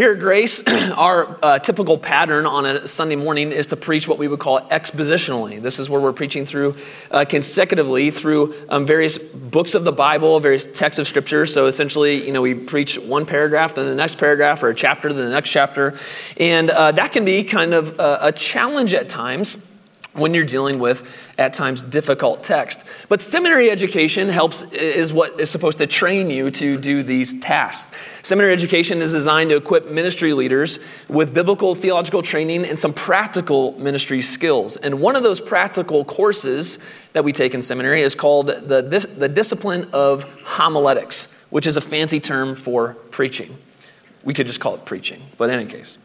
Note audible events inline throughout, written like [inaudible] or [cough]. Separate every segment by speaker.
Speaker 1: Here at Grace, [clears throat] our uh, typical pattern on a Sunday morning is to preach what we would call expositionally. This is where we're preaching through uh, consecutively through um, various books of the Bible, various texts of Scripture. So essentially, you know, we preach one paragraph, then the next paragraph, or a chapter, then the next chapter. And uh, that can be kind of a, a challenge at times when you're dealing with at times difficult text. But seminary education helps is what is supposed to train you to do these tasks. Seminary education is designed to equip ministry leaders with biblical theological training and some practical ministry skills. And one of those practical courses that we take in seminary is called the, this, the discipline of homiletics which is a fancy term for preaching. We could just call it preaching but in any case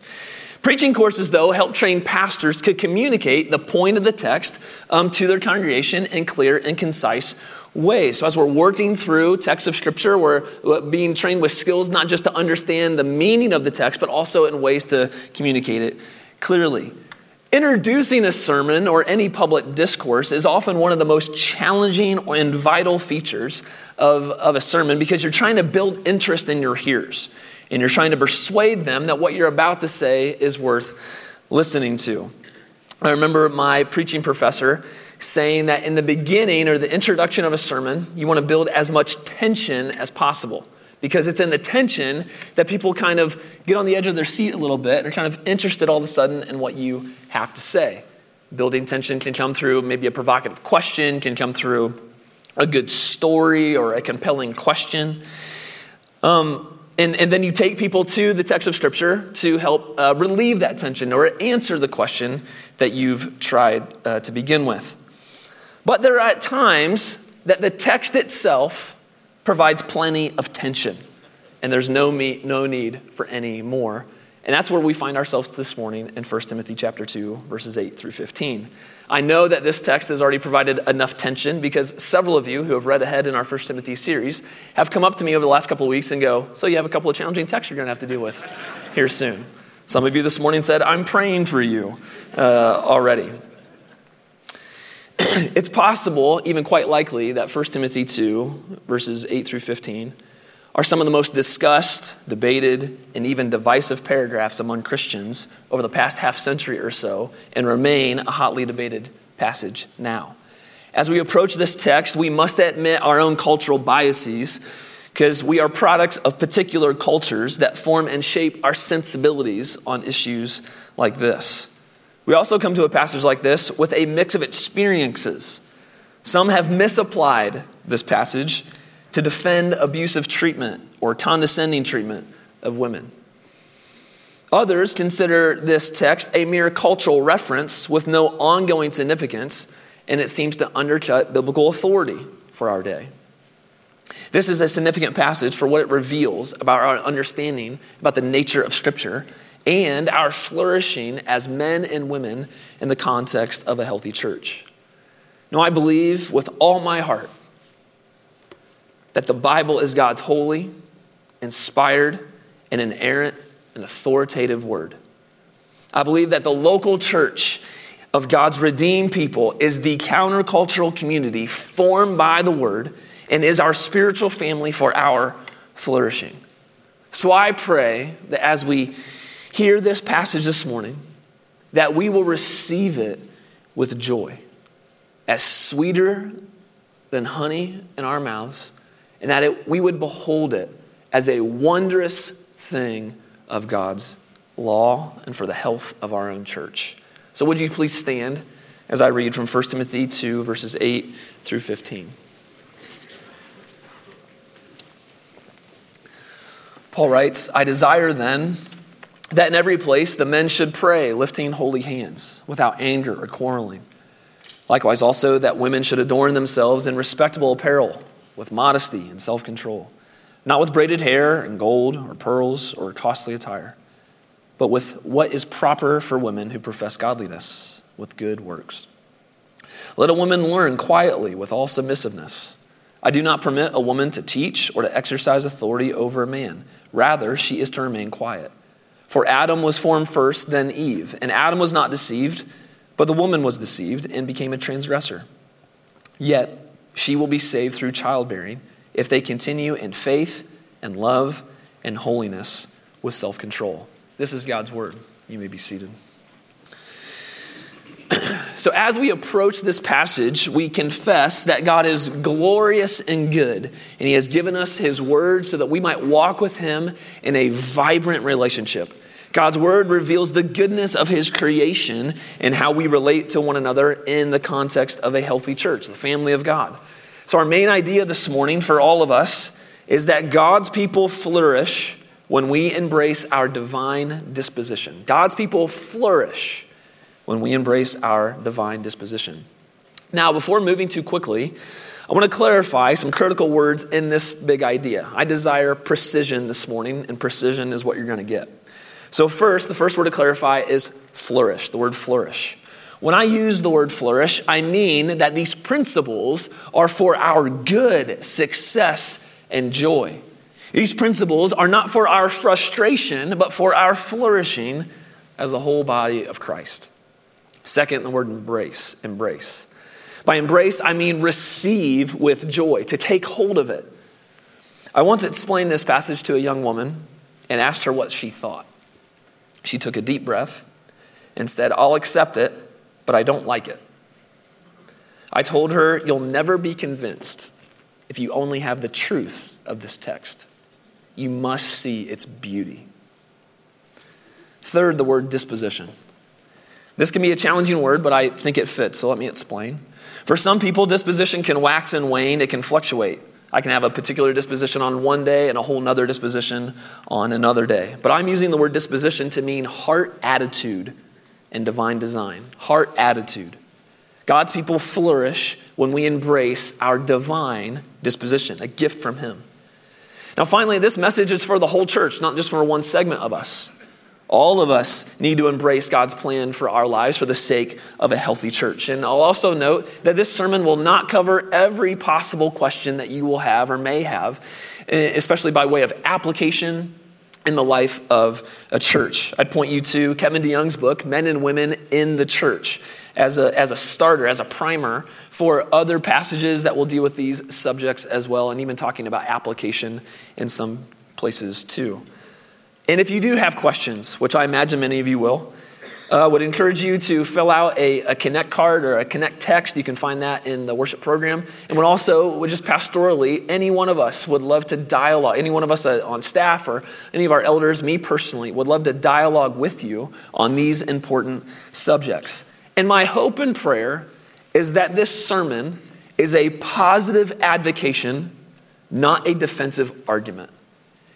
Speaker 1: Preaching courses, though, help train pastors to communicate the point of the text um, to their congregation in clear and concise ways. So, as we're working through texts of Scripture, we're being trained with skills not just to understand the meaning of the text, but also in ways to communicate it clearly. Introducing a sermon or any public discourse is often one of the most challenging and vital features of, of a sermon because you're trying to build interest in your hearers and you're trying to persuade them that what you're about to say is worth listening to. I remember my preaching professor saying that in the beginning or the introduction of a sermon, you want to build as much tension as possible because it's in the tension that people kind of get on the edge of their seat a little bit and are kind of interested all of a sudden in what you have to say. Building tension can come through maybe a provocative question, can come through a good story or a compelling question. Um, and, and then you take people to the text of Scripture to help uh, relieve that tension or answer the question that you've tried uh, to begin with. But there are times that the text itself provides plenty of tension, and there's no, me, no need for any more. And that's where we find ourselves this morning in 1 Timothy chapter 2, verses 8 through 15. I know that this text has already provided enough tension because several of you who have read ahead in our First Timothy series have come up to me over the last couple of weeks and go, So you have a couple of challenging texts you're going to have to deal with here soon. Some of you this morning said, I'm praying for you uh, already. [clears throat] it's possible, even quite likely, that 1 Timothy 2, verses 8 through 15, are some of the most discussed, debated, and even divisive paragraphs among Christians over the past half century or so and remain a hotly debated passage now. As we approach this text, we must admit our own cultural biases because we are products of particular cultures that form and shape our sensibilities on issues like this. We also come to a passage like this with a mix of experiences. Some have misapplied this passage to defend abusive treatment or condescending treatment of women. Others consider this text a mere cultural reference with no ongoing significance, and it seems to undercut biblical authority for our day. This is a significant passage for what it reveals about our understanding about the nature of Scripture and our flourishing as men and women in the context of a healthy church. Now, I believe with all my heart that the Bible is God's holy, inspired, and inerrant and authoritative word. I believe that the local church of God's redeemed people is the countercultural community formed by the word and is our spiritual family for our flourishing. So I pray that as we hear this passage this morning, that we will receive it with joy, as sweeter than honey in our mouths and that it, we would behold it as a wondrous thing of God's law and for the health of our own church. So, would you please stand as I read from 1 Timothy 2, verses 8 through 15? Paul writes, I desire then that in every place the men should pray, lifting holy hands, without anger or quarreling. Likewise, also that women should adorn themselves in respectable apparel with modesty and self control, not with braided hair and gold or pearls or costly attire, but with what is proper for women who profess godliness with good works. Let a woman learn quietly with all submissiveness. I do not permit a woman to teach or to exercise authority over a man. Rather, she is to remain quiet. For Adam was formed first, then Eve. And Adam was not deceived, but the woman was deceived and became a transgressor. Yet, she will be saved through childbearing if they continue in faith and love and holiness with self control. This is God's word. You may be seated. [clears throat] so, as we approach this passage, we confess that God is glorious and good, and He has given us His word so that we might walk with Him in a vibrant relationship. God's word reveals the goodness of His creation and how we relate to one another in the context of a healthy church, the family of God. So, our main idea this morning for all of us is that God's people flourish when we embrace our divine disposition. God's people flourish when we embrace our divine disposition. Now, before moving too quickly, I want to clarify some critical words in this big idea. I desire precision this morning, and precision is what you're going to get. So, first, the first word to clarify is flourish, the word flourish. When I use the word flourish, I mean that these principles are for our good, success, and joy. These principles are not for our frustration, but for our flourishing as the whole body of Christ. Second, the word embrace, embrace. By embrace, I mean receive with joy, to take hold of it. I once explained this passage to a young woman and asked her what she thought. She took a deep breath and said, I'll accept it, but I don't like it. I told her, You'll never be convinced if you only have the truth of this text you must see its beauty. Third, the word disposition. This can be a challenging word, but I think it fits, so let me explain. For some people, disposition can wax and wane, it can fluctuate. I can have a particular disposition on one day and a whole nother disposition on another day. But I'm using the word disposition to mean heart attitude and divine design. Heart attitude. God's people flourish when we embrace our divine disposition, a gift from Him. Now, finally, this message is for the whole church, not just for one segment of us. All of us need to embrace God's plan for our lives for the sake of a healthy church. And I'll also note that this sermon will not cover every possible question that you will have or may have, eh, especially by way of application in the life of a church. I'd point you to Kevin DeYoung's book, Men and Women in the Church, as a, as a starter, as a primer for other passages that will deal with these subjects as well, and even talking about application in some places too. And if you do have questions, which I imagine many of you will, uh, would encourage you to fill out a, a, connect card or a connect text. You can find that in the worship program. And would also would just pastorally any one of us would love to dialogue any one of us uh, on staff or any of our elders me personally would love to dialogue with you on these important subjects. And my hope and prayer is that this sermon is a positive advocation not a defensive argument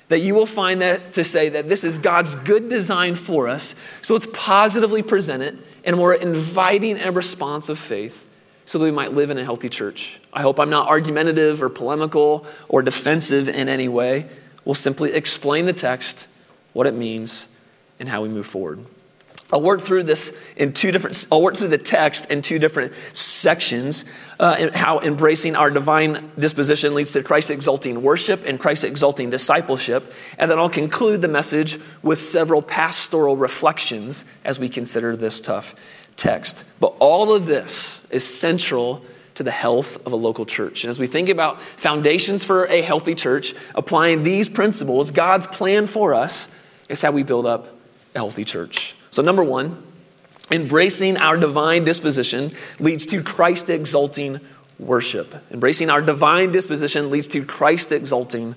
Speaker 1: that you will find that to say that this is God's good design for us. So it's positively presented and we're inviting a response of faith so that we might live in a healthy church. I hope I'm not argumentative or polemical or defensive in any way. We'll simply explain the text, what it means, and how we move forward. I'll work through this in two different, I'll work through the text in two different sections. Uh, how embracing our divine disposition leads to Christ exalting worship and Christ exalting discipleship. And then I'll conclude the message with several pastoral reflections as we consider this tough text. But all of this is central to the health of a local church. And as we think about foundations for a healthy church, applying these principles, God's plan for us is how we build up a healthy church. So, number one, embracing our divine disposition leads to Christ exalting worship. Embracing our divine disposition leads to Christ exalting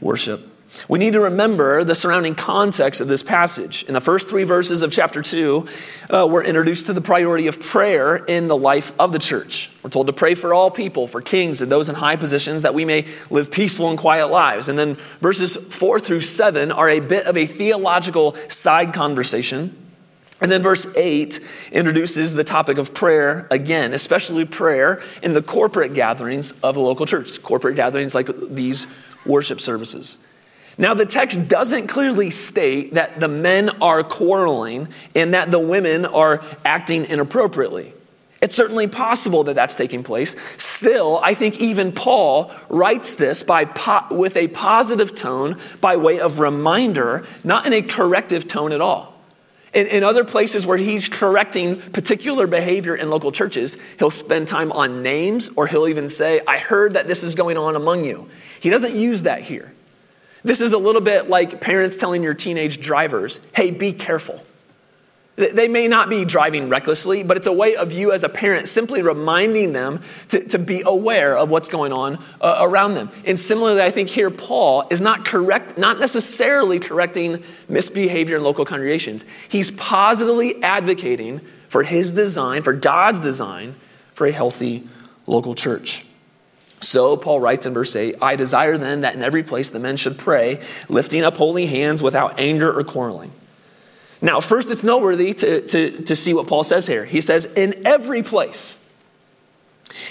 Speaker 1: worship. We need to remember the surrounding context of this passage. In the first three verses of chapter 2, uh, we're introduced to the priority of prayer in the life of the church. We're told to pray for all people, for kings and those in high positions, that we may live peaceful and quiet lives. And then verses 4 through 7 are a bit of a theological side conversation. And then verse 8 introduces the topic of prayer again, especially prayer in the corporate gatherings of a local church, corporate gatherings like these worship services. Now, the text doesn't clearly state that the men are quarreling and that the women are acting inappropriately. It's certainly possible that that's taking place. Still, I think even Paul writes this by po- with a positive tone by way of reminder, not in a corrective tone at all. In, in other places where he's correcting particular behavior in local churches, he'll spend time on names or he'll even say, I heard that this is going on among you. He doesn't use that here. This is a little bit like parents telling your teenage drivers, hey, be careful. They may not be driving recklessly, but it's a way of you as a parent simply reminding them to, to be aware of what's going on uh, around them. And similarly, I think here Paul is not correct, not necessarily correcting misbehavior in local congregations. He's positively advocating for his design, for God's design, for a healthy local church. So, Paul writes in verse 8 I desire then that in every place the men should pray, lifting up holy hands without anger or quarreling. Now, first, it's noteworthy to, to, to see what Paul says here. He says, in every place.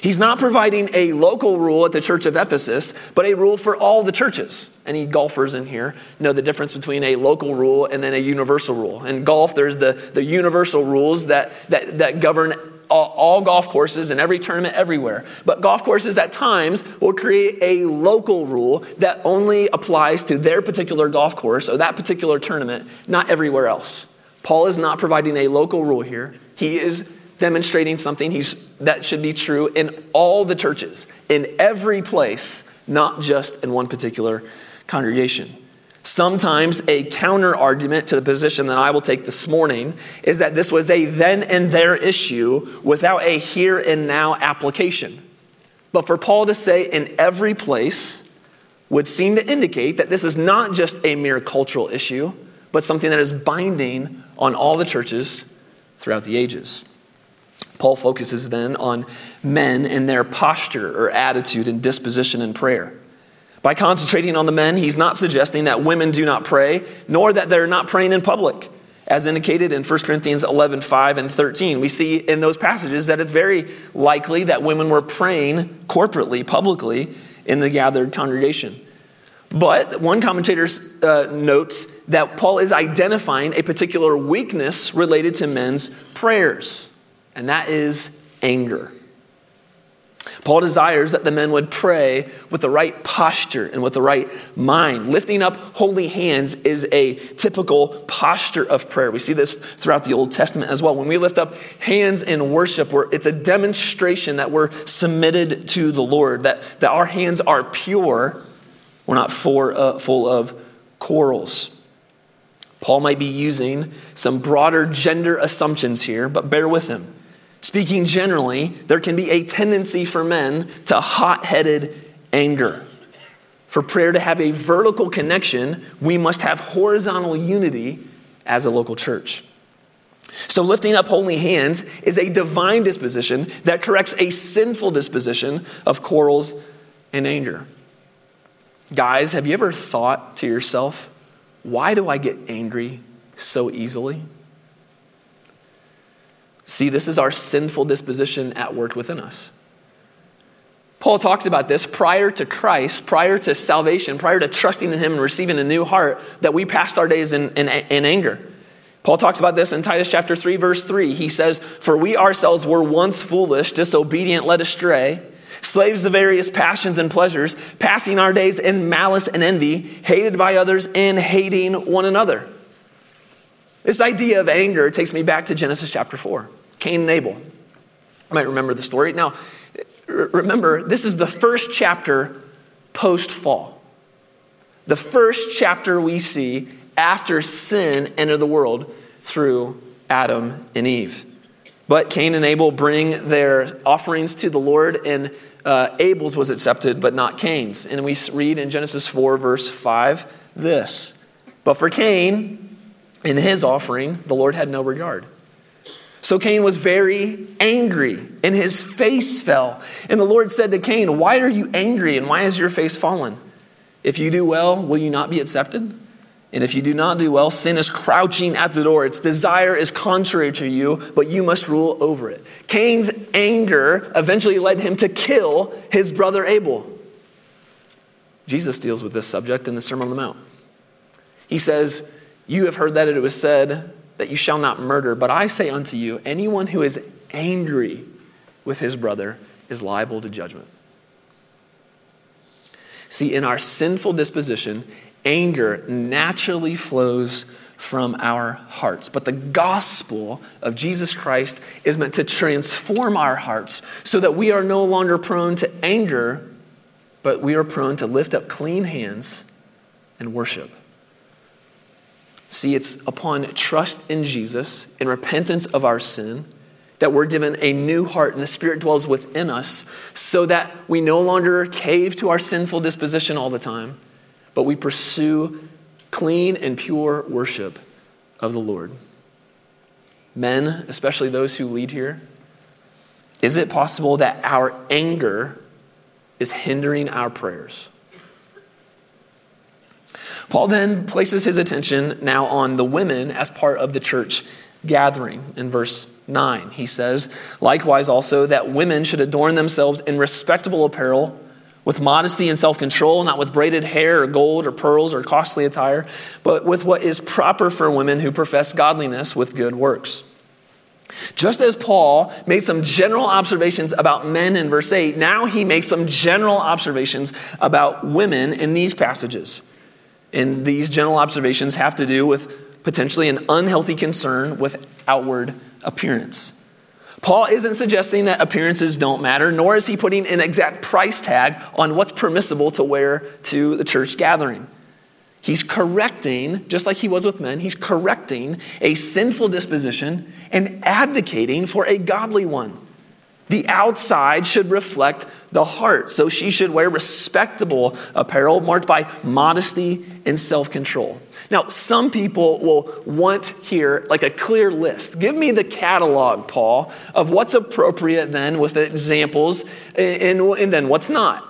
Speaker 1: He's not providing a local rule at the church of Ephesus, but a rule for all the churches. Any golfers in here know the difference between a local rule and then a universal rule. In golf, there's the, the universal rules that, that, that govern all, golf courses and every tournament everywhere. But golf courses at times will create a local rule that only applies to their particular golf course or that particular tournament, not everywhere else. Paul is not providing a local rule here. He is demonstrating something that should be true in all the churches, in every place, not just in one particular congregation. Sometimes a counter argument to the position that I will take this morning is that this was a then and there issue without a here and now application. But for Paul to say in every place would seem to indicate that this is not just a mere cultural issue, but something that is binding on all the churches throughout the ages. Paul focuses then on men and their posture or attitude and disposition in prayer. By concentrating on the men, he's not suggesting that women do not pray, nor that they're not praying in public. As indicated in 1 Corinthians 11, 5 and 13, we see in those passages that it's very likely that women were praying corporately, publicly, in the gathered congregation. But one commentator uh, notes that Paul is identifying a particular weakness related to men's prayers and that is anger. Paul desires that the men would pray with the right posture and with the right mind. Lifting up holy hands is a typical posture of prayer. We see this throughout the Old Testament as well. When we lift up hands in worship, it's a demonstration that we're submitted to the Lord, that, that our hands are pure. We're not for, uh, full of quarrels. Paul might be using some broader gender assumptions here, but bear with him. Speaking generally, there can be a tendency for men to hot headed anger. For prayer to have a vertical connection, we must have horizontal unity as a local church. So, lifting up holy hands is a divine disposition that corrects a sinful disposition of quarrels and anger. Guys, have you ever thought to yourself, why do I get angry so easily? See, this is our sinful disposition at work within us. Paul talks about this prior to Christ, prior to salvation, prior to trusting in Him and receiving a new heart, that we passed our days in, in, in, anger. Paul talks about this in Titus chapter 3, verse 3. He says, For we ourselves were once foolish, disobedient, led astray, slaves of various passions and pleasures, passing our days in malice and envy, hated by others, and hating one another. This idea of anger takes me back to Genesis chapter 4. Cain and Abel. You might remember the story. Now, remember, this is the first chapter post fall. The first chapter we see after sin entered the world through Adam and Eve. But Cain and Abel bring their offerings to the Lord, and uh, Abel's was accepted, but not Cain's. And we read in Genesis 4, verse 5, this But for Cain, in his offering, the Lord had no regard. So Cain was very angry, and his face fell. And the Lord said to Cain, Why are you angry, and why has your face fallen? If you do well, will you not be accepted? And if you do not do well, sin is crouching at the door. Its desire is contrary to you, but you must rule over it. Cain's anger eventually led him to kill his brother Abel. Jesus deals with this subject in the Sermon on the Mount. He says, You have heard that it was said, that you shall not murder. But I say unto you, anyone who is angry with his brother is liable to judgment. See, in our sinful disposition, anger naturally flows from our hearts. But the gospel of Jesus Christ is meant to transform our hearts so that we are no longer prone to anger, but we are prone to lift up clean hands and worship. See, it's upon trust in Jesus and repentance of our sin that we're given a new heart and the Spirit dwells within us so that we no longer cave to our sinful disposition all the time, but we pursue clean and pure worship of the Lord. Men, especially those who lead here, is it possible that our anger is hindering our prayers? Paul then places his attention now on the women as part of the church gathering in verse 9. He says, Likewise, also, that women should adorn themselves in respectable apparel with modesty and self control, not with braided hair or gold or pearls or costly attire, but with what is proper for women who profess godliness with good works. Just as Paul made some general observations about men in verse 8, now he makes some general observations about women in these passages. And these general observations have to do with potentially an unhealthy concern with outward appearance. Paul isn't suggesting that appearances don't matter, nor is he putting an exact price tag on what's permissible to wear to the church gathering. He's correcting, just like he was with men, he's correcting a sinful disposition and advocating for a godly one. The outside should reflect the heart. So she should wear respectable apparel marked by modesty and self control. Now, some people will want here like a clear list. Give me the catalog, Paul, of what's appropriate then with the examples and, and then what's not.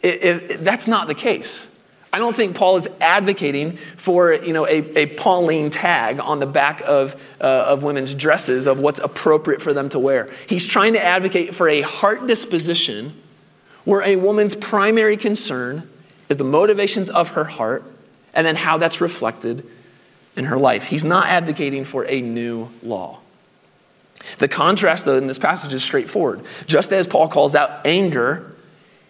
Speaker 1: that's not the case. I don't think Paul is advocating for you know, a, a Pauline tag on the back of, uh, of women's dresses of what's appropriate for them to wear. He's trying to advocate for a heart disposition where a woman's primary concern is the motivations of her heart and then how that's reflected in her life. He's not advocating for a new law. The contrast, though, in this passage is straightforward. Just as Paul calls out anger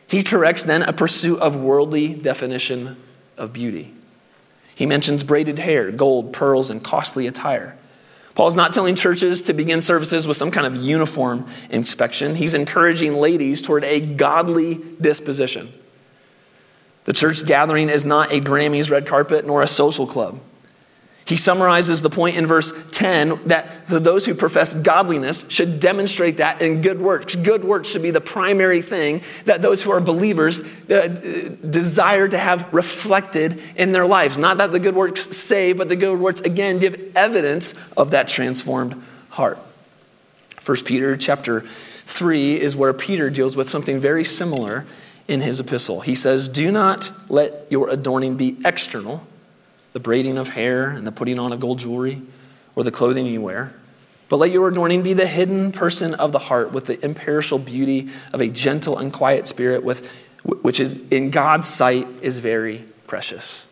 Speaker 1: he corrects then a pursuit of worldly definition of beauty. He mentions braided hair, gold, pearls, and costly attire. Paul's not telling churches to begin services with some kind of uniform inspection. He's encouraging ladies toward a godly disposition. The church gathering is not a Grammys red carpet nor a social club. He summarizes the point in verse 10 that those who profess godliness should demonstrate that in good works. Good works should be the primary thing that those who are believers uh, desire to have reflected in their lives. Not that the good works save, but the good works, again, give evidence of that transformed heart. 1 Peter chapter 3 is where Peter deals with something very similar in his epistle. He says, Do not let your adorning be external the braiding of hair and the putting on of gold jewelry or the clothing you wear. But let your adorning be the hidden person of the heart with the imperishable beauty of a gentle and quiet spirit, with, which is, in God's sight is very precious.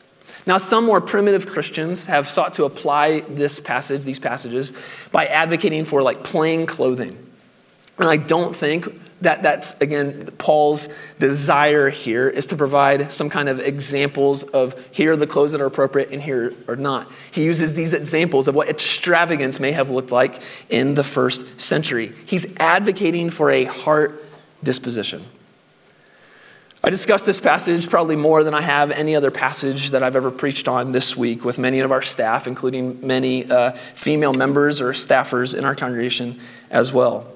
Speaker 1: Now, some more primitive Christians have sought to apply this passage, these passages, by advocating for like plain clothing. And I don't think that that's again paul's desire here is to provide some kind of examples of here are the clothes that are appropriate and here are not. He uses these examples of what extravagance may have looked like in the first century. He's advocating for a heart disposition. I discussed this passage probably more than I have any other passage that I've ever preached on this week with many of our staff, including many uh, female members or staffers in our congregation as well.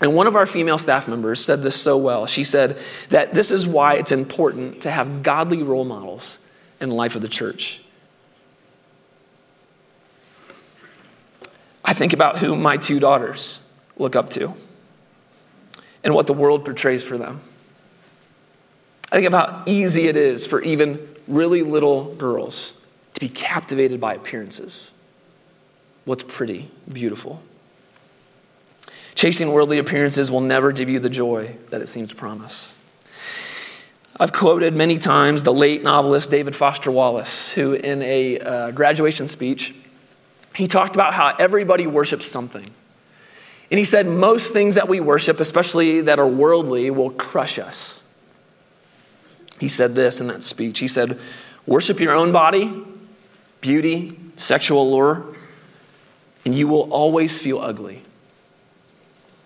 Speaker 1: And one of our female staff members said this so well. She said that this is why it's important to have godly role models in the life of the church. I think about who my two daughters look up to and what the world portrays for them. I think of how easy it is for even really little girls to be captivated by appearances. What's pretty, beautiful. Chasing worldly appearances will never give you the joy that it seems to promise. I've quoted many times the late novelist David Foster Wallace, who, in a uh, graduation speech, he talked about how everybody worships something. And he said, most things that we worship, especially that are worldly, will crush us. He said this in that speech. He said, Worship your own body, beauty, sexual allure, and you will always feel ugly.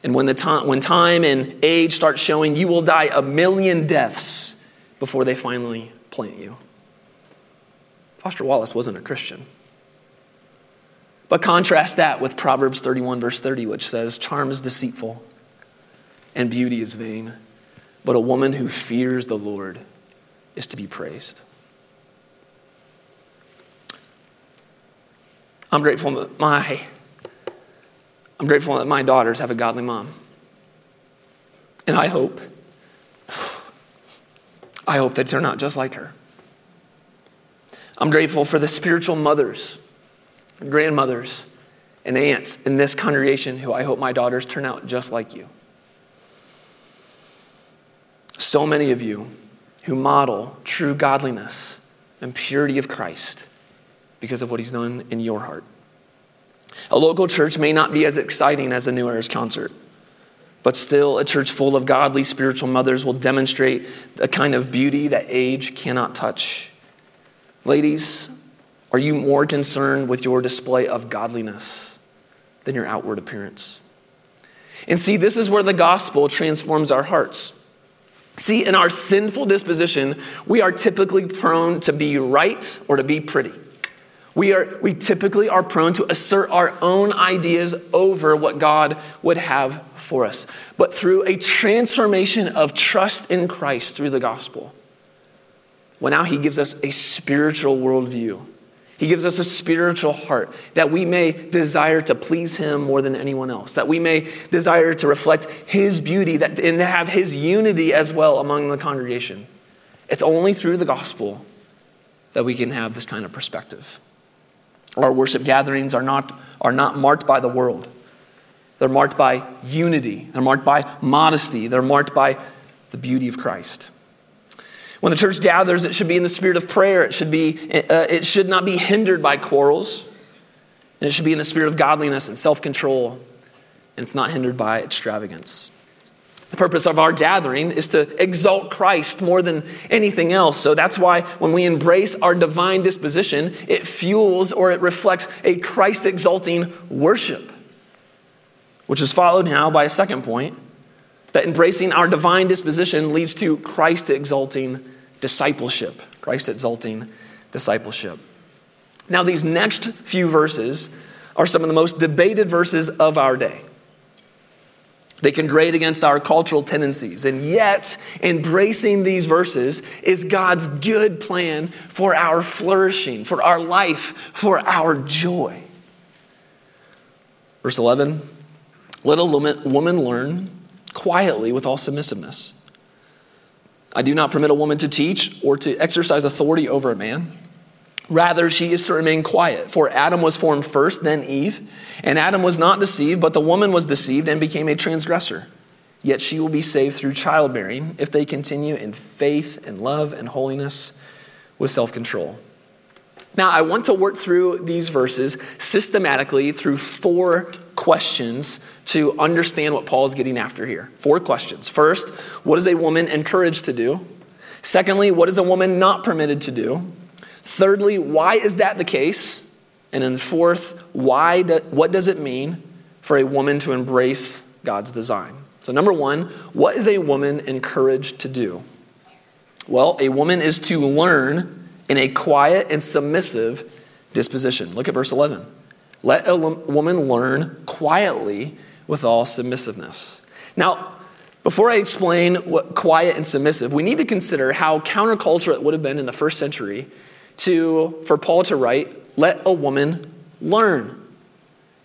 Speaker 1: And when, the time, when time and age start showing, you will die a million deaths before they finally plant you. Foster Wallace wasn't a Christian. But contrast that with Proverbs 31, verse 30, which says, Charm is deceitful and beauty is vain, but a woman who fears the Lord is to be praised. I'm grateful that my I'm grateful that my daughters have a godly mom. And I hope I hope they turn out just like her. I'm grateful for the spiritual mothers, grandmothers, and aunts in this congregation who I hope my daughters turn out just like you. So many of you who model true godliness and purity of Christ because of what he's done in your heart. A local church may not be as exciting as a New Eras concert, but still, a church full of godly spiritual mothers will demonstrate a kind of beauty that age cannot touch. Ladies, are you more concerned with your display of godliness than your outward appearance? And see, this is where the gospel transforms our hearts. See, in our sinful disposition, we are typically prone to be right or to be pretty. We, are, we typically are prone to assert our own ideas over what God would have for us. But through a transformation of trust in Christ through the gospel, well, now He gives us a spiritual worldview. He gives us a spiritual heart that we may desire to please Him more than anyone else, that we may desire to reflect His beauty that, and to have His unity as well among the congregation. It's only through the gospel that we can have this kind of perspective. Our worship gatherings are not, are not marked by the world. They're marked by unity. They're marked by modesty. They're marked by the beauty of Christ. When the church gathers, it should be in the spirit of prayer. It should, be, uh, it should not be hindered by quarrels. And it should be in the spirit of godliness and self control. And it's not hindered by extravagance. The purpose of our gathering is to exalt Christ more than anything else. So that's why when we embrace our divine disposition, it fuels or it reflects a Christ exalting worship, which is followed now by a second point that embracing our divine disposition leads to Christ exalting discipleship. Christ exalting discipleship. Now, these next few verses are some of the most debated verses of our day. They can grate against our cultural tendencies. And yet, embracing these verses is God's good plan for our flourishing, for our life, for our joy. Verse 11 Let a woman learn quietly with all submissiveness. I do not permit a woman to teach or to exercise authority over a man. Rather, she is to remain quiet. For Adam was formed first, then Eve. And Adam was not deceived, but the woman was deceived and became a transgressor. Yet she will be saved through childbearing if they continue in faith and love and holiness with self control. Now, I want to work through these verses systematically through four questions to understand what Paul is getting after here. Four questions. First, what is a woman encouraged to do? Secondly, what is a woman not permitted to do? Thirdly, why is that the case? And then fourth, why do, what does it mean for a woman to embrace God's design? So, number one, what is a woman encouraged to do? Well, a woman is to learn in a quiet and submissive disposition. Look at verse 11. Let a woman learn quietly with all submissiveness. Now, before I explain what quiet and submissive, we need to consider how counterculture it would have been in the first century to, for Paul to write, let a woman learn.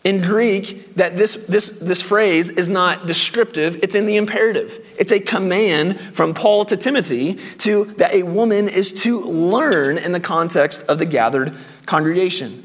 Speaker 1: In Greek, that this, this, this phrase is not descriptive, it's in the imperative. It's a command from Paul to Timothy to that a woman is to learn in the context of the gathered congregation.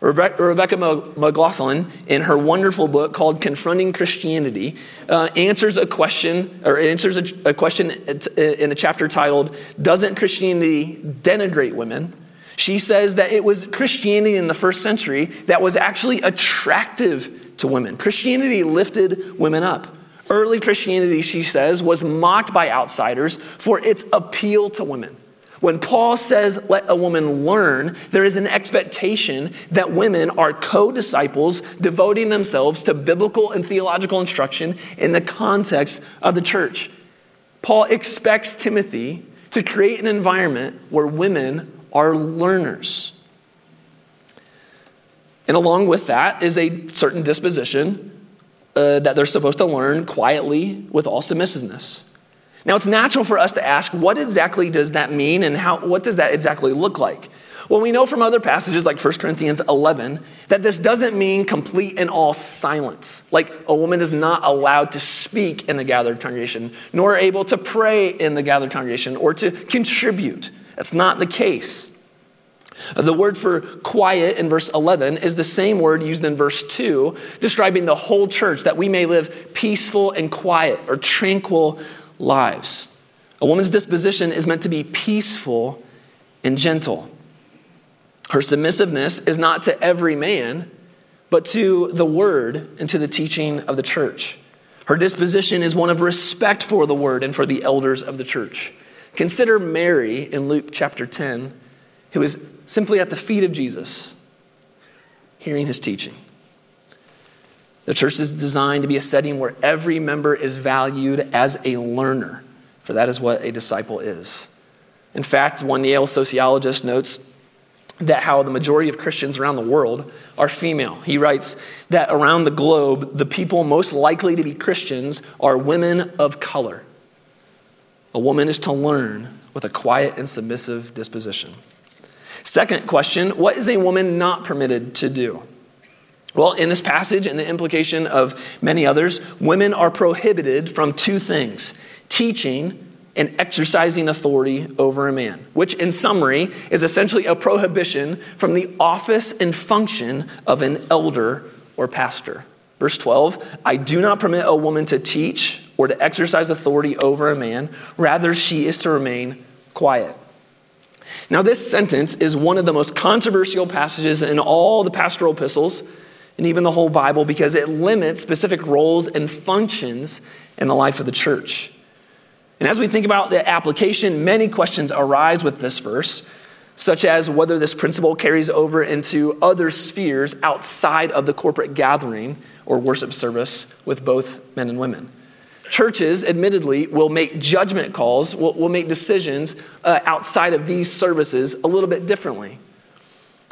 Speaker 1: Rebecca McLaughlin, in her wonderful book called Confronting Christianity, uh, answers a question, or answers a, a question in a chapter titled, Doesn't Christianity Denigrate Women? She says that it was Christianity in the first century that was actually attractive to women. Christianity lifted women up. Early Christianity, she says, was mocked by outsiders for its appeal to women. When Paul says, let a woman learn, there is an expectation that women are co disciples devoting themselves to biblical and theological instruction in the context of the church. Paul expects Timothy to create an environment where women are learners. And along with that is a certain disposition uh, that they're supposed to learn quietly with all submissiveness. Now, it's natural for us to ask, what exactly does that mean and how, what does that exactly look like? Well, we know from other passages like 1 Corinthians 11 that this doesn't mean complete and all silence. Like a woman is not allowed to speak in the gathered congregation, nor able to pray in the gathered congregation or to contribute. That's not the case. Uh, the word for quiet in verse 11 is the same word used in verse 2, describing the whole church, that we may live peaceful and quiet or tranquil lives. A woman's disposition is meant to be peaceful and gentle. Her submissiveness is not to every man, but to the word and to the teaching of the church. Her disposition is one of respect for the word and for the elders of the church. Consider Mary in Luke chapter 10, who is simply at the feet of Jesus, hearing his teaching. The church is designed to be a setting where every member is valued as a learner, for that is what a disciple is. In fact, one Yale sociologist notes that how the majority of Christians around the world are female. He writes that around the globe, the people most likely to be Christians are women of color. A woman is to learn with a quiet and submissive disposition. Second question What is a woman not permitted to do? Well, in this passage and the implication of many others, women are prohibited from two things teaching and exercising authority over a man, which in summary is essentially a prohibition from the office and function of an elder or pastor. Verse 12 I do not permit a woman to teach or to exercise authority over a man, rather, she is to remain quiet. Now, this sentence is one of the most controversial passages in all the pastoral epistles and even the whole Bible because it limits specific roles and functions in the life of the church. And as we think about the application, many questions arise with this verse, such as whether this principle carries over into other spheres outside of the corporate gathering or worship service with both men and women churches, admittedly, will make judgment calls, will, will make decisions uh, outside of these services a little bit differently.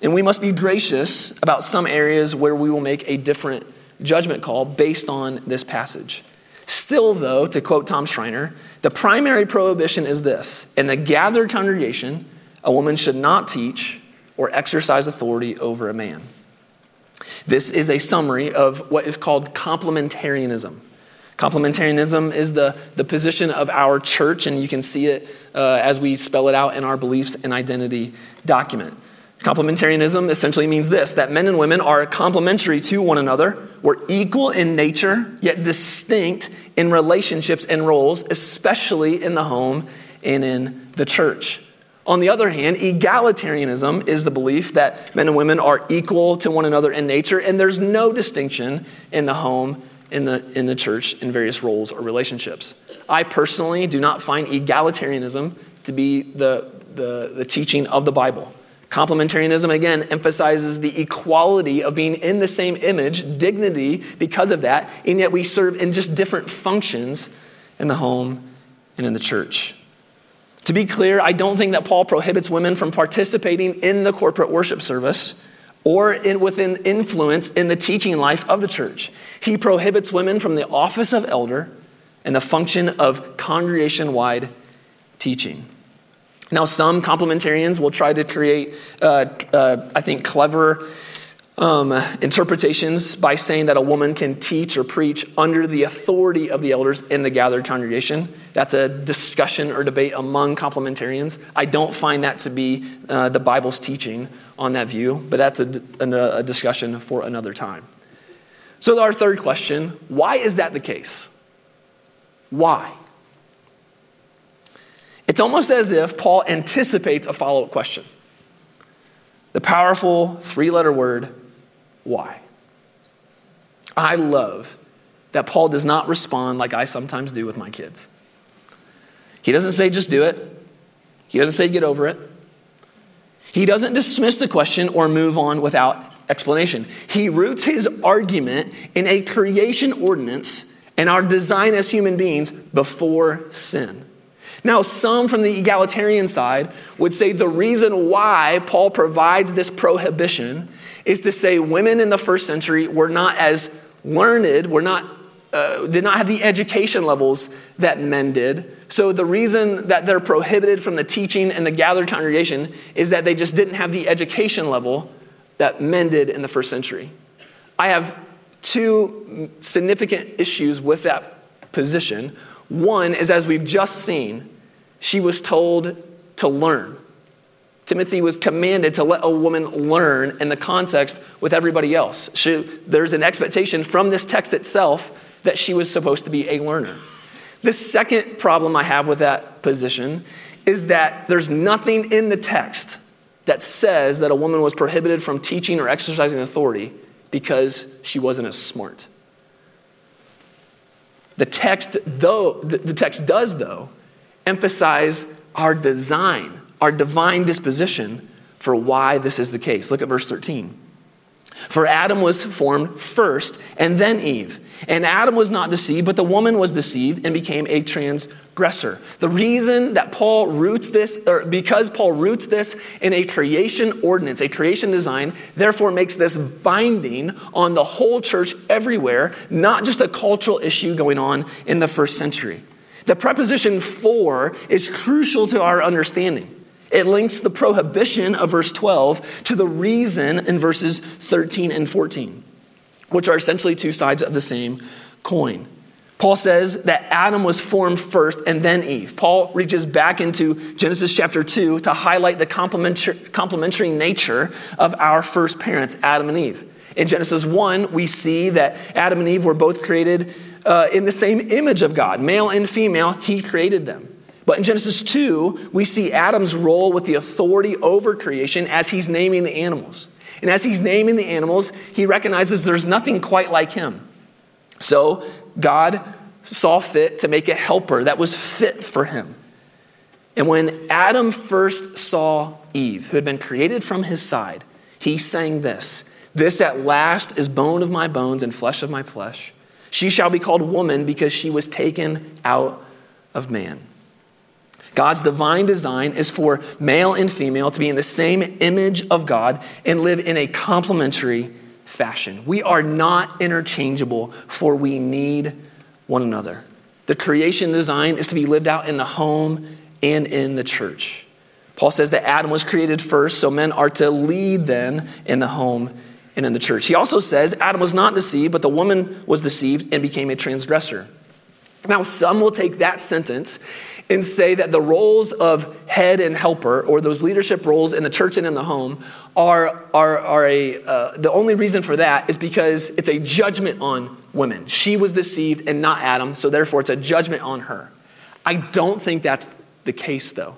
Speaker 1: And we must be gracious about some areas where we will make a different judgment call based on this passage. Still, though, to quote Tom Schreiner, the primary prohibition is this in the gathered congregation, a woman should not teach or exercise authority over a man. This is a summary of what is called complementarianism. Complementarianism is the, the position of our church, and you can see it uh, as we spell it out in our beliefs and identity document. Complementarianism essentially means this that men and women are complementary to one another. We're equal in nature, yet distinct in relationships and roles, especially in the home and in the church. On the other hand, egalitarianism is the belief that men and women are equal to one another in nature, and there's no distinction in the home in the, in the church in various roles or relationships. I personally do not find egalitarianism to be the, the, the teaching of the Bible. Complementarianism, again, emphasizes the equality of being in the same image, dignity because of that, and yet we serve in just different functions in the home and in the church. To be clear, I don't think that Paul prohibits women from participating in the corporate worship service or in, within influence in the teaching life of the church. He prohibits women from the office of elder and the function of congregation wide teaching. Now, some complementarians will try to create, uh, uh, I think, clever um, interpretations by saying that a woman can teach or preach under the authority of the elders in the gathered congregation. That's a discussion or debate among complementarians. I don't find that to be uh, the Bible's teaching on that view, but that's a, a, a discussion for another time. So, our third question why is that the case? Why? It's almost as if Paul anticipates a follow up question. The powerful three letter word, why? I love that Paul does not respond like I sometimes do with my kids. He doesn't say, just do it. He doesn't say, get over it. He doesn't dismiss the question or move on without explanation. He roots his argument in a creation ordinance and our design as human beings before sin. Now, some from the egalitarian side would say the reason why Paul provides this prohibition is to say women in the first century were not as learned, were not, uh, did not have the education levels that men did. So, the reason that they're prohibited from the teaching and the gathered congregation is that they just didn't have the education level that men did in the first century. I have two significant issues with that position. One is, as we've just seen, she was told to learn. Timothy was commanded to let a woman learn in the context with everybody else. She, there's an expectation from this text itself that she was supposed to be a learner. The second problem I have with that position is that there's nothing in the text that says that a woman was prohibited from teaching or exercising authority because she wasn't as smart. The text, though, the text does, though, emphasize our design, our divine disposition for why this is the case. Look at verse 13. For Adam was formed first and then Eve. And Adam was not deceived, but the woman was deceived and became a transgressor. The reason that Paul roots this, or because Paul roots this in a creation ordinance, a creation design, therefore makes this binding on the whole church everywhere, not just a cultural issue going on in the first century. The preposition for is crucial to our understanding. It links the prohibition of verse 12 to the reason in verses 13 and 14, which are essentially two sides of the same coin. Paul says that Adam was formed first and then Eve. Paul reaches back into Genesis chapter 2 to highlight the complementary, nature of our first parents, Adam and Eve. In Genesis 1, we see that Adam and Eve were both created uh, in the same image of God, male and female, he created them. But in Genesis 2, we see Adam's role with the authority over creation as he's naming the animals. And as he's naming the animals, he recognizes there's nothing quite like him. So God saw fit to make a helper that was fit for him. And when Adam first saw Eve, who had been created from his side, he sang this This at last is bone of my bones and flesh of my flesh. She shall be called woman because she was taken out of man. God's divine design is for male and female to be in the same image of God and live in a complementary fashion. We are not interchangeable, for we need one another. The creation design is to be lived out in the home and in the church. Paul says that Adam was created first, so men are to lead then in the home and in the church. He also says Adam was not deceived, but the woman was deceived and became a transgressor. Now, some will take that sentence and say that the roles of head and helper, or those leadership roles in the church and in the home, are, are, are a, uh, the only reason for that is because it's a judgment on women. She was deceived and not Adam, so therefore it's a judgment on her. I don't think that's the case, though.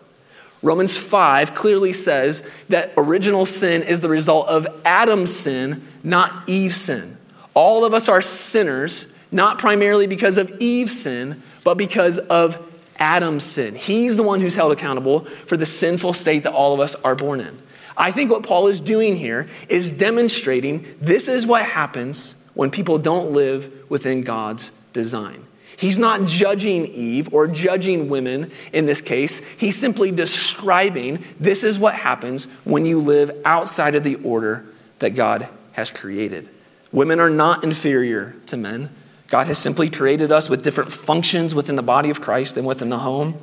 Speaker 1: Romans 5 clearly says that original sin is the result of Adam's sin, not Eve's sin. All of us are sinners, not primarily because of Eve's sin, but because of Adam's sin. He's the one who's held accountable for the sinful state that all of us are born in. I think what Paul is doing here is demonstrating this is what happens when people don't live within God's design. He's not judging Eve or judging women in this case. He's simply describing this is what happens when you live outside of the order that God has created. Women are not inferior to men. God has simply created us with different functions within the body of Christ and within the home.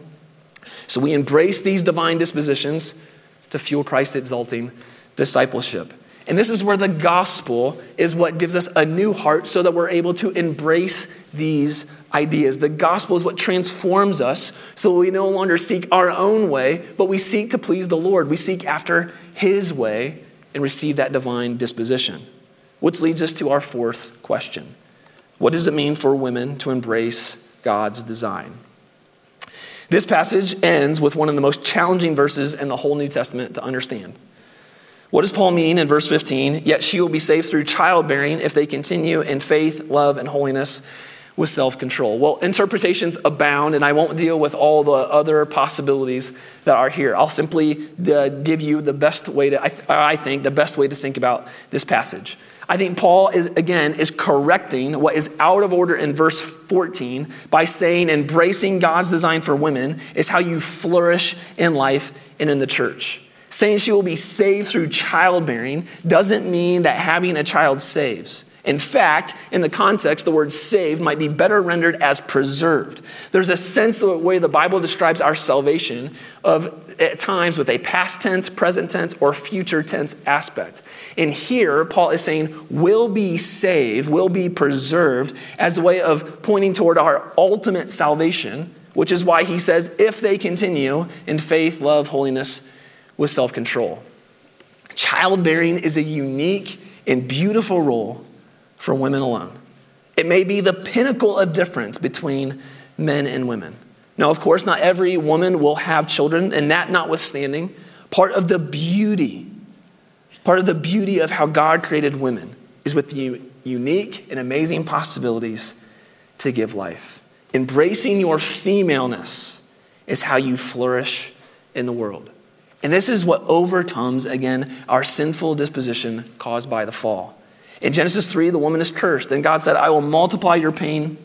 Speaker 1: So we embrace these divine dispositions to fuel Christ exalting discipleship. And this is where the gospel is what gives us a new heart so that we're able to embrace these ideas. The gospel is what transforms us so we no longer seek our own way, but we seek to please the Lord. We seek after his way and receive that divine disposition. Which leads us to our fourth question what does it mean for women to embrace God's design? This passage ends with one of the most challenging verses in the whole New Testament to understand. What does Paul mean in verse 15? Yet she will be saved through childbearing if they continue in faith, love, and holiness with self control. Well, interpretations abound, and I won't deal with all the other possibilities that are here. I'll simply uh, give you the best way to, I, th- I think, the best way to think about this passage. I think Paul is, again, is correcting what is out of order in verse 14 by saying embracing God's design for women is how you flourish in life and in the church. Saying she will be saved through childbearing doesn't mean that having a child saves. In fact, in the context, the word saved might be better rendered as preserved. There's a sense of the way the Bible describes our salvation of at times with a past tense, present tense, or future tense aspect. And here, Paul is saying, will be saved, will be preserved as a way of pointing toward our ultimate salvation, which is why he says, if they continue in faith, love, holiness, with self control. Childbearing is a unique and beautiful role for women alone. It may be the pinnacle of difference between men and women. Now, of course, not every woman will have children, and that notwithstanding, part of the beauty, part of the beauty of how God created women is with the unique and amazing possibilities to give life. Embracing your femaleness is how you flourish in the world. And this is what overcomes, again, our sinful disposition caused by the fall. In Genesis 3, the woman is cursed. Then God said, I will multiply your pain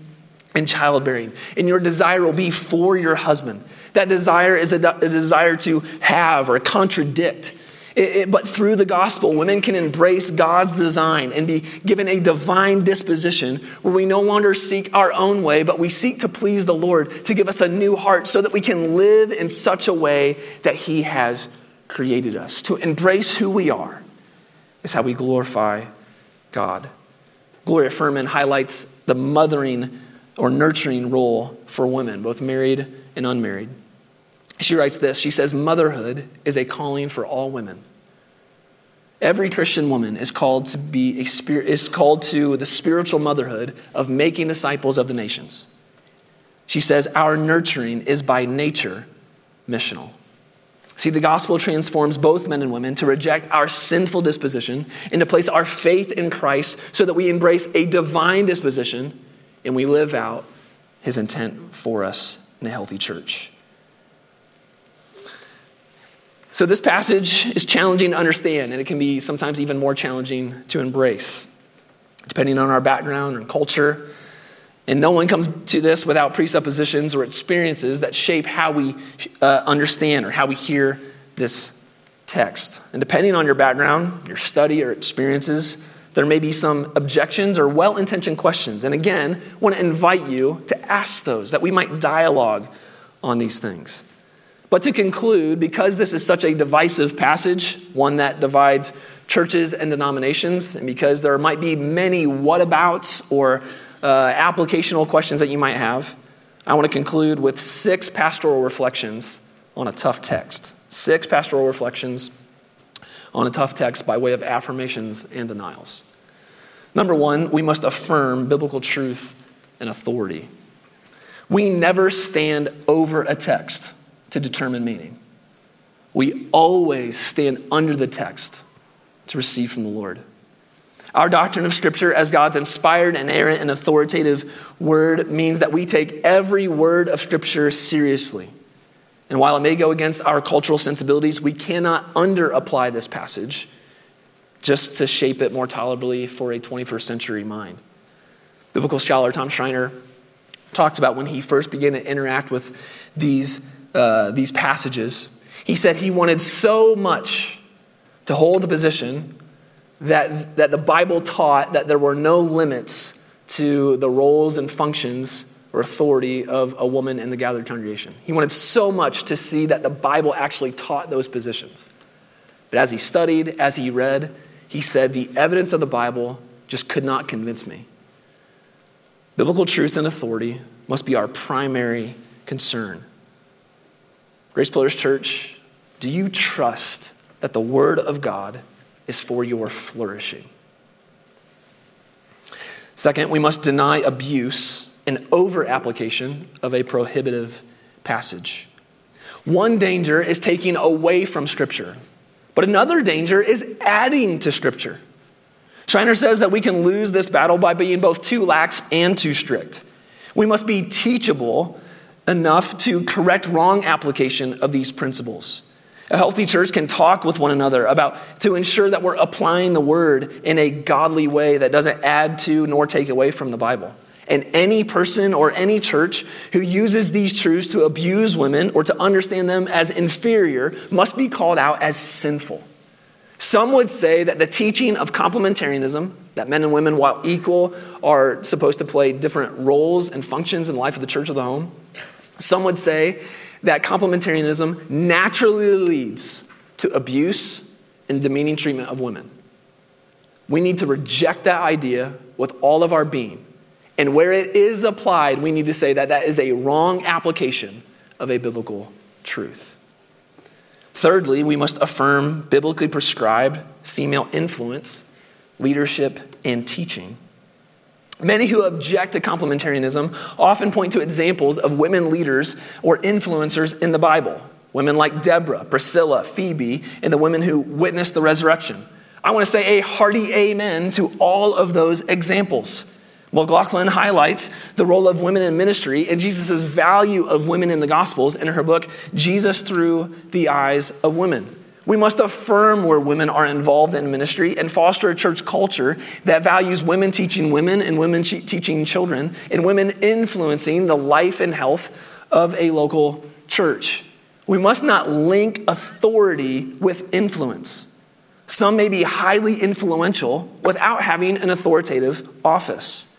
Speaker 1: in childbearing, and your desire will be for your husband. That desire is a, a desire to have or contradict. It, it, but through the gospel, women can embrace God's design and be given a divine disposition where we no longer seek our own way, but we seek to please the Lord to give us a new heart so that we can live in such a way that He has created us. To embrace who we are is how we glorify God. Gloria Furman highlights the mothering or nurturing role for women, both married and unmarried. She writes this She says, Motherhood is a calling for all women. Every Christian woman is called to be is called to the spiritual motherhood of making disciples of the nations. She says, Our nurturing is by nature missional. See, the gospel transforms both men and women to reject our sinful disposition and to place our faith in Christ so that we embrace a divine disposition and we live out his intent for us in a healthy church. So, this passage is challenging to understand, and it can be sometimes even more challenging to embrace, depending on our background and culture and no one comes to this without presuppositions or experiences that shape how we uh, understand or how we hear this text. And depending on your background, your study, or experiences, there may be some objections or well intentioned questions. And again, I want to invite you to ask those that we might dialogue on these things. But to conclude, because this is such a divisive passage, one that divides churches and denominations, and because there might be many whatabouts or uh, applicational questions that you might have, I want to conclude with six pastoral reflections on a tough text. Six pastoral reflections on a tough text by way of affirmations and denials. Number one, we must affirm biblical truth and authority. We never stand over a text to determine meaning. We always stand under the text to receive from the Lord. Our doctrine of Scripture as God's inspired, inerrant, and authoritative word means that we take every word of Scripture seriously. And while it may go against our cultural sensibilities, we cannot under apply this passage just to shape it more tolerably for a 21st century mind. Biblical scholar Tom Schreiner talks about when he first began to interact with these, uh, these passages. He said he wanted so much to hold the position that, that the Bible taught that there were no limits to the roles and functions or authority of a woman in the gathered congregation. He wanted so much to see that the Bible actually taught those positions. But as he studied, as he read, he said, The evidence of the Bible just could not convince me. Biblical truth and authority must be our primary concern. Grace Pillars Church, do you trust that the Word of God is for your flourishing. Second, we must deny abuse and over application of a prohibitive passage. One danger is taking away from Scripture, but another danger is adding to Scripture. Schreiner says that we can lose this battle by being both too lax and too strict. We must be teachable enough to correct wrong application of these principles. A healthy church can talk with one another about to ensure that we're applying the word in a godly way that doesn't add to nor take away from the Bible. And any person or any church who uses these truths to abuse women or to understand them as inferior must be called out as sinful. Some would say that the teaching of complementarianism, that men and women, while equal, are supposed to play different roles and functions in the life of the church of the home. Some would say that complementarianism naturally leads to abuse and demeaning treatment of women. We need to reject that idea with all of our being. And where it is applied, we need to say that that is a wrong application of a biblical truth. Thirdly, we must affirm biblically prescribed female influence, leadership, and teaching. Many who object to complementarianism often point to examples of women leaders or influencers in the Bible. Women like Deborah, Priscilla, Phoebe, and the women who witnessed the resurrection. I want to say a hearty amen to all of those examples. McLaughlin highlights the role of women in ministry and Jesus' value of women in the Gospels in her book, Jesus Through the Eyes of Women. We must affirm where women are involved in ministry and foster a church culture that values women teaching women and women teaching children and women influencing the life and health of a local church. We must not link authority with influence. Some may be highly influential without having an authoritative office.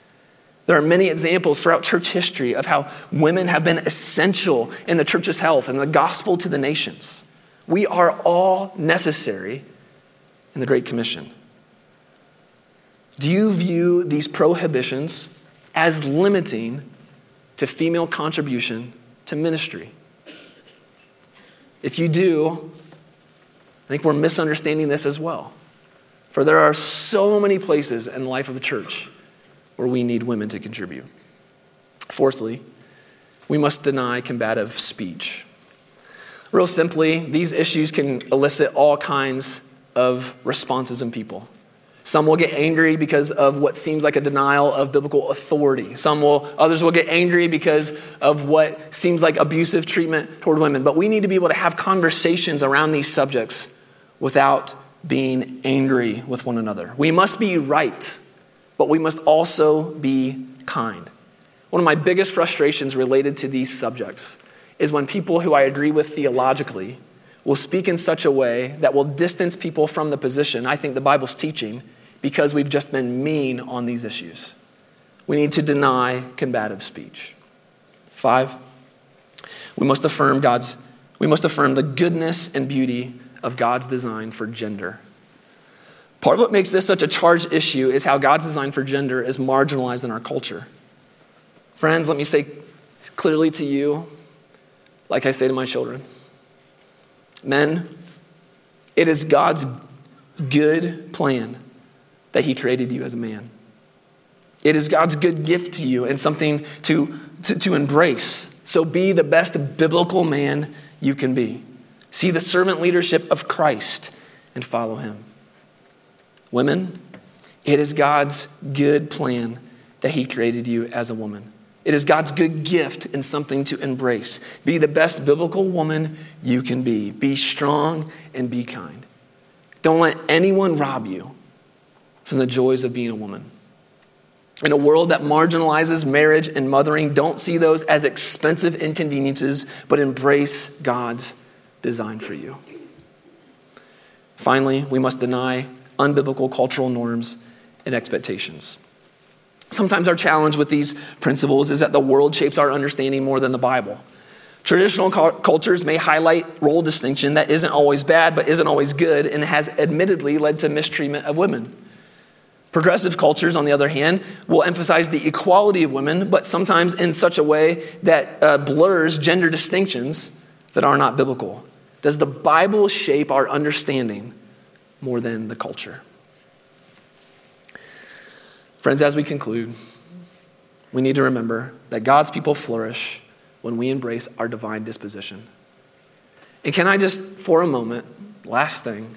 Speaker 1: There are many examples throughout church history of how women have been essential in the church's health and the gospel to the nations. We are all necessary in the Great Commission. Do you view these prohibitions as limiting to female contribution to ministry? If you do, I think we're misunderstanding this as well. For there are so many places in the life of a church where we need women to contribute. Fourthly, we must deny combative speech. Real simply, these issues can elicit all kinds of responses in people. Some will get angry because of what seems like a denial of biblical authority. Some will, others will get angry because of what seems like abusive treatment toward women. But we need to be able to have conversations around these subjects without being angry with one another. We must be right but we must also be kind. One of my biggest frustrations related to these subjects is when people who I agree with theologically will speak in such a way that will distance people from the position I think the Bible's teaching because we've just been mean on these issues. We need to deny combative speech. Five, we must affirm God's, we must affirm the goodness and beauty of God's design for gender. Part of what makes this such a charged issue is how God's design for gender is marginalized in our culture. Friends, let me say clearly to you, like I say to my children men, it is God's good plan that He created you as a man. It is God's good gift to you and something to, to, to embrace. So be the best biblical man you can be. See the servant leadership of Christ and follow Him. Women, it is God's good plan that He created you as a woman. It is God's good gift and something to embrace. Be the best biblical woman you can be. Be strong and be kind. Don't let anyone rob you from the joys of being a woman. In a world that marginalizes marriage and mothering, don't see those as expensive inconveniences, but embrace God's design for you. Finally, we must deny unbiblical cultural norms and expectations. Sometimes our challenge with these principles is that the world shapes our understanding more than the Bible. Traditional cultures may highlight role distinction that isn't always bad, but isn't always good, and has admittedly led to mistreatment of women. Progressive cultures, on the other hand, will emphasize the equality of women, but sometimes in such a way that uh, blurs gender distinctions that are not biblical. Does the Bible shape our understanding more than the culture. Friends, as we conclude, we need to remember that God's people flourish when we embrace our divine disposition. And can I just, for a moment, last thing,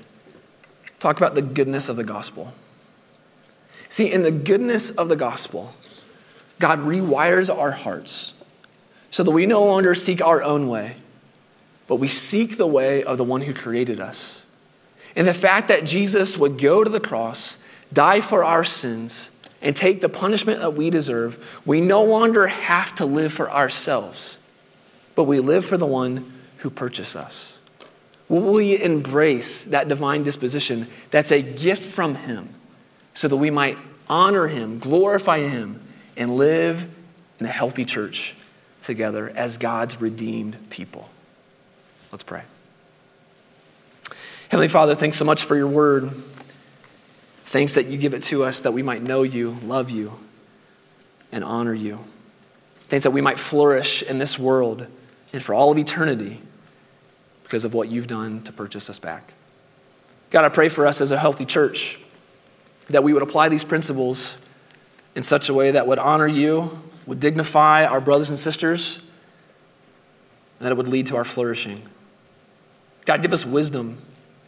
Speaker 1: talk about the goodness of the gospel? See, in the goodness of the gospel, God rewires our hearts so that we no longer seek our own way, but we seek the way of the one who created us. And the fact that Jesus would go to the cross, die for our sins, and take the punishment that we deserve, we no longer have to live for ourselves, but we live for the one who purchased us. Will we embrace that divine disposition that's a gift from Him so that we might honor Him, glorify Him, and live in a healthy church together as God's redeemed people? Let's pray. Heavenly Father, thanks so much for your word. Thanks that you give it to us that we might know you, love you, and honor you. Thanks that we might flourish in this world and for all of eternity because of what you've done to purchase us back. God, I pray for us as a healthy church that we would apply these principles in such a way that would honor you, would dignify our brothers and sisters, and that it would lead to our flourishing. God, give us wisdom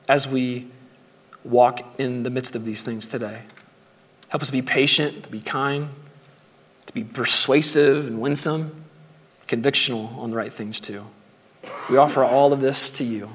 Speaker 1: as we walk in the midst of these things today. Help us be patient, to be kind, to be persuasive and winsome, convictional on the right things too. We offer all of this to you.